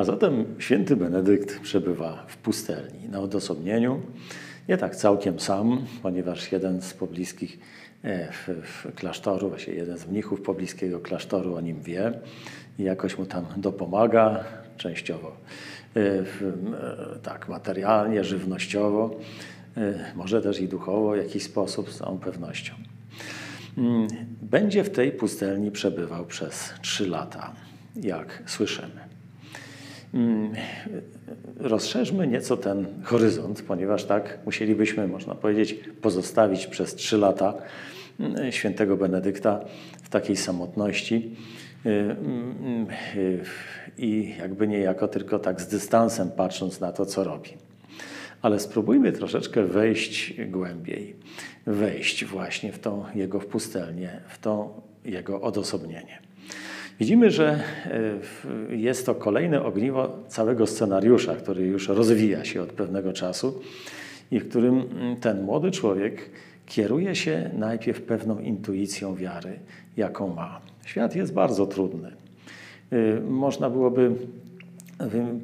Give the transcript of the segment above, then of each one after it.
A zatem święty Benedykt przebywa w pustelni na odosobnieniu, nie tak całkiem sam, ponieważ jeden z pobliskich e, w, w klasztoru, właśnie jeden z mnichów pobliskiego klasztoru o nim wie i jakoś mu tam dopomaga, częściowo e, e, tak materialnie, żywnościowo, może też i duchowo w jakiś sposób, z całą pewnością. Mm, będzie w tej pustelni przebywał przez trzy lata, jak słyszymy. Mm, rozszerzmy nieco ten horyzont, ponieważ tak musielibyśmy, można powiedzieć, pozostawić przez trzy lata mm, świętego Benedykta w takiej samotności y, y, i jakby niejako tylko tak z dystansem patrząc na to, co robi. Ale spróbujmy troszeczkę wejść głębiej, wejść właśnie w tą jego pustelnię, w to jego odosobnienie. Widzimy, że e, jest to kolejne ogniwo całego scenariusza, który już rozwija się od pewnego czasu i w którym mm, ten młody człowiek kieruje się najpierw pewną intuicją wiary, jaką ma. Świat jest bardzo trudny. E, można byłoby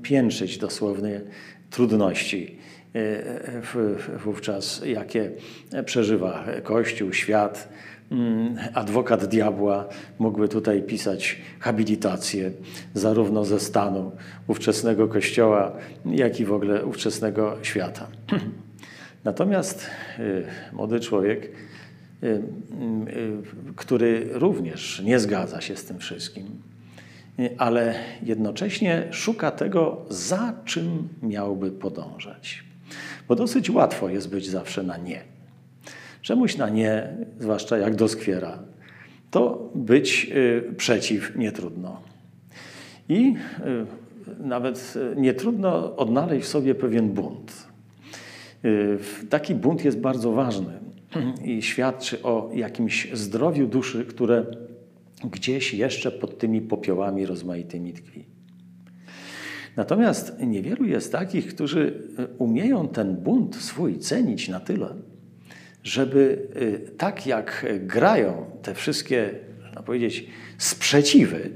piętrzyć dosłownie trudności e, wówczas, jakie przeżywa Kościół, świat, adwokat diabła mógłby tutaj pisać habilitację zarówno ze stanu ówczesnego kościoła, jak i w ogóle ówczesnego świata. Natomiast y, młody człowiek, y, y, który również nie zgadza się z tym wszystkim, ale jednocześnie szuka tego, za czym miałby podążać. Bo dosyć łatwo jest być zawsze na nie. Czemuś na nie, zwłaszcza jak doskwiera, to być y, przeciw nie trudno. I y, nawet y, nie trudno odnaleźć w sobie pewien bunt. Taki bunt jest bardzo ważny i świadczy o jakimś zdrowiu duszy, które gdzieś jeszcze pod tymi popiołami rozmaitymi tkwi. Natomiast niewielu jest takich, którzy umieją ten bunt swój cenić na tyle, żeby y, tak jak grają te wszystkie, można powiedzieć, sprzeciwy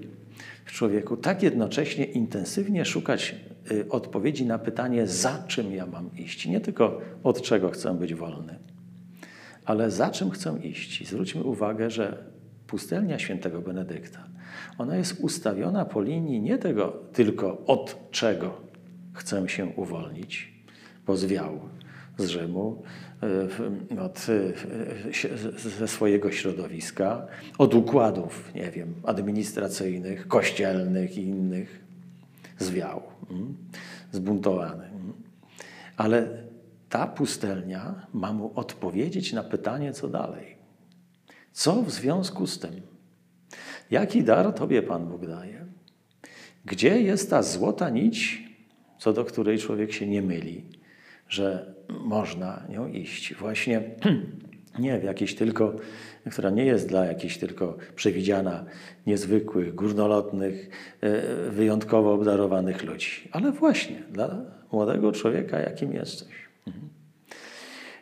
w człowieku, tak jednocześnie intensywnie szukać y, odpowiedzi na pytanie, za czym ja mam iść. Nie tylko od czego chcę być wolny, ale za czym chcę iść. Zwróćmy uwagę, że pustelnia świętego Benedykta, ona jest ustawiona po linii nie tego tylko od czego chcę się uwolnić, bo zwiał z Rzymu, E, od, e, ze swojego środowiska, od układów, nie wiem, administracyjnych, kościelnych i innych, zwiał, mm, zbuntowany. Mm. Ale ta pustelnia ma mu odpowiedzieć na pytanie, co dalej. Co w związku z tym? Jaki dar Tobie Pan Bóg daje? Gdzie jest ta złota nić, co do której człowiek się nie myli, że można nią iść. Właśnie nie w jakiejś tylko, która nie jest dla jakichś tylko przewidziana niezwykłych, górnolotnych, e, wyjątkowo obdarowanych ludzi, ale właśnie dla młodego człowieka, jakim jesteś. Mhm.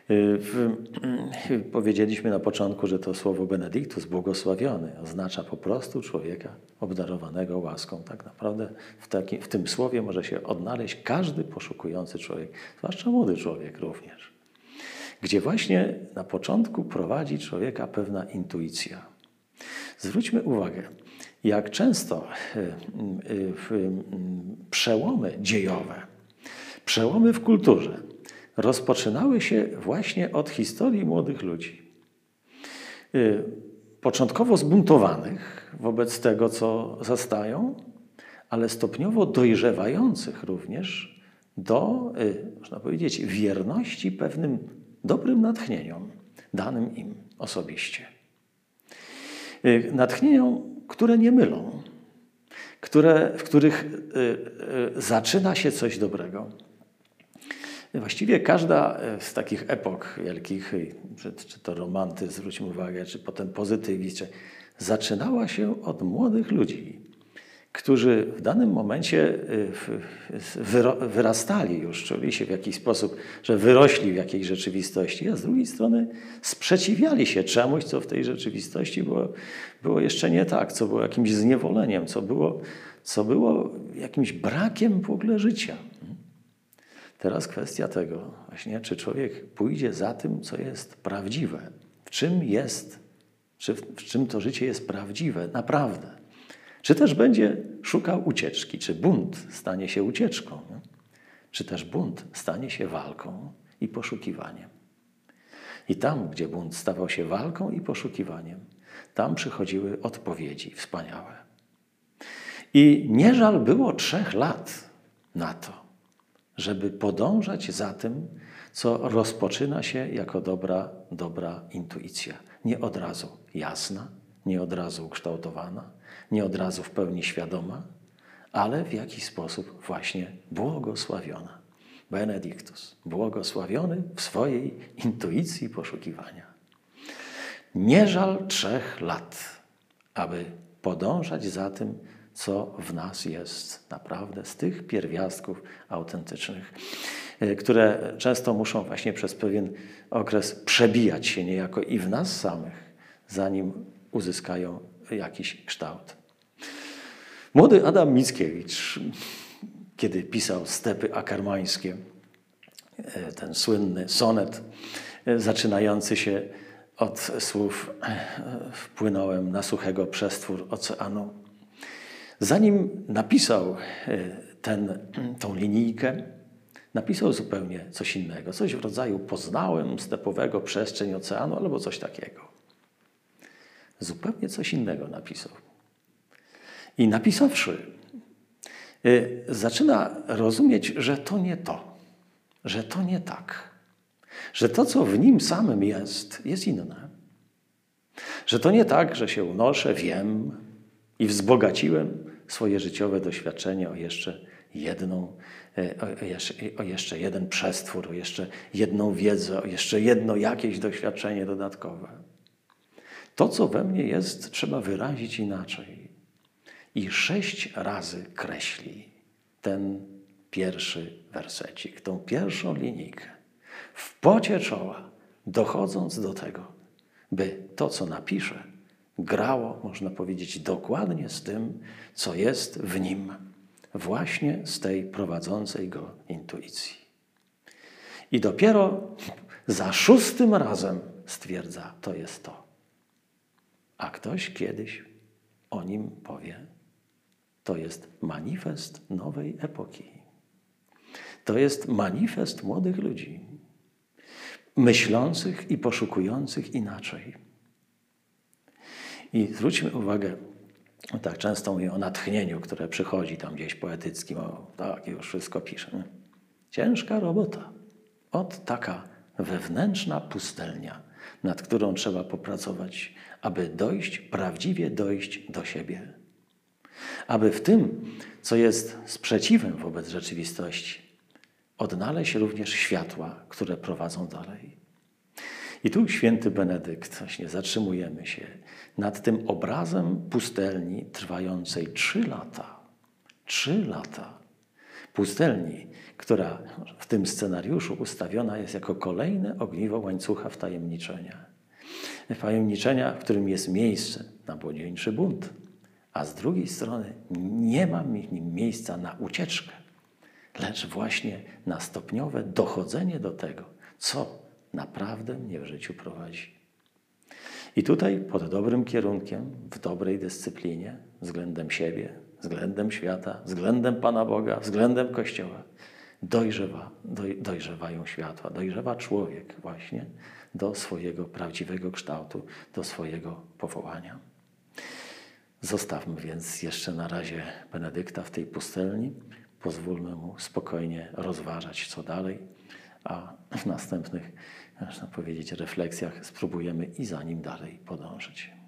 E, powiedzieliśmy na początku, że to słowo Benedictus, błogosławiony, oznacza po prostu człowieka obdarowanego łaską. Tak naprawdę w, taki, w tym słowie może się odnaleźć każdy poszukujący człowiek, zwłaszcza młody człowiek również, gdzie właśnie na początku prowadzi człowieka pewna intuicja. Zwróćmy uwagę, jak często e, e, przełomy dziejowe, przełomy w kulturze rozpoczynały się właśnie od historii młodych ludzi. E, początkowo zbuntowanych wobec tego, co zastają, ale stopniowo dojrzewających również do, y, można powiedzieć, wierności pewnym dobrym natchnieniom danym im osobiście. Y, natchnieniom, które nie mylą, które, w których y, zaczyna się coś dobrego. Właściwie każda e, z takich epok wielkich, czy to romantyzm, zwróćmy uwagę, czy potem pozytywizm, czy, zaczynała się od młodych ludzi, którzy w danym momencie e, wyrastali już, czuli się w jakiś sposób, że wyrośli w jakiejś rzeczywistości, a z drugiej strony sprzeciwiali się czemuś, co w tej rzeczywistości było, było jeszcze nie tak, co było jakimś zniewoleniem, co było co było jakimś brakiem w ogóle życia. Teraz kwestia tego, właśnie, czy człowiek pójdzie za tym, co jest prawdziwe, w czym jest, czy w, w czym to życie jest prawdziwe, naprawdę. Czy też będzie szukał ucieczki, czy bunt stanie się ucieczką, nie? czy też bunt stanie się walką i poszukiwaniem. I tam, gdzie bunt stawał się walką i poszukiwaniem, tam przychodziły odpowiedzi wspaniałe. I nie żal było trzech lat na to, żeby podążać za tym, co rozpoczyna się jako dobra, dobra intuicja. Nie od razu jasna, nie od razu ukształtowana, nie od razu w pełni świadoma, ale w jakiś sposób właśnie błogosławiona. Benedictus, błogosławiony w swojej intuicji poszukiwania. Nie żal trzech lat, aby podążać za tym, co w nas jest naprawdę z tych pierwiastków autentycznych, e, które często muszą właśnie przez pewien okres przebijać się niejako i w nas samych, zanim uzyskają jakiś kształt. Młody Adam Mickiewicz, kiedy pisał Stepy Akarmańskie, e, ten słynny sonet e, zaczynający się od słów wpłynąłem na suchego przestwór oceanu, Zanim napisał e, ten, tą linijkę, napisał zupełnie coś innego. Coś w rodzaju poznałem stepowego przestrzeń oceanu albo coś takiego. Zupełnie coś innego napisał. I napisawszy, e, zaczyna rozumieć, że to nie to, że to nie tak, że to, co w nim samym jest, jest inne. Że to nie tak, że się unoszę, wiem i wzbogaciłem swoje życiowe doświadczenie o jeszcze jedną, e, o jeszcze, jeden przestwór, o jeszcze jedną wiedzę, o jeszcze jedno jakieś doświadczenie dodatkowe. To, co we mnie jest, trzeba wyrazić inaczej. I sześć razy kreśli ten pierwszy wersecik, tą pierwszą linijkę. W pocie czoła, dochodząc do tego, by to, co napiszę, grało, można powiedzieć, dokładnie z tym, co jest w nim, właśnie z tej prowadzącej go intuicji. I dopiero za szóstym razem stwierdza, to jest to. A ktoś kiedyś o nim powie, to jest manifest nowej epoki. To jest manifest młodych ludzi, myślących i poszukujących inaczej i zwróćmy uwagę, tak często mówię o natchnieniu, które przychodzi tam gdzieś poetyckim, o tak, już wszystko pisze. Nie? Ciężka robota. Od taka wewnętrzna pustelnia, nad którą trzeba popracować, aby dojść, prawdziwie dojść do siebie. Aby w tym, co jest sprzeciwem wobec rzeczywistości, odnaleźć również światła, które prowadzą dalej. I tu święty Benedykt, właśnie zatrzymujemy się nad tym obrazem pustelni trwającej trzy lata. Trzy lata. Pustelni, która w tym scenariuszu ustawiona jest jako kolejne ogniwo łańcucha wtajemniczenia. Wtajemniczenia, w którym jest miejsce na młodzieńczy bunt, a z drugiej strony nie ma w nim miejsca na ucieczkę, lecz właśnie na stopniowe dochodzenie do tego, co naprawdę mnie w życiu prowadzi. I tutaj pod dobrym kierunkiem, w dobrej dyscyplinie, względem siebie, względem świata, względem Pana Boga, względem Kościoła, dojrzewa, doj, dojrzewają światła, dojrzewa człowiek właśnie do swojego prawdziwego kształtu, do swojego powołania. Zostawmy więc jeszcze na razie Benedykta w tej pustelni, pozwólmy mu spokojnie rozważać, co dalej, a w następnych można powiedzieć, refleksjach spróbujemy i za nim dalej podążyć.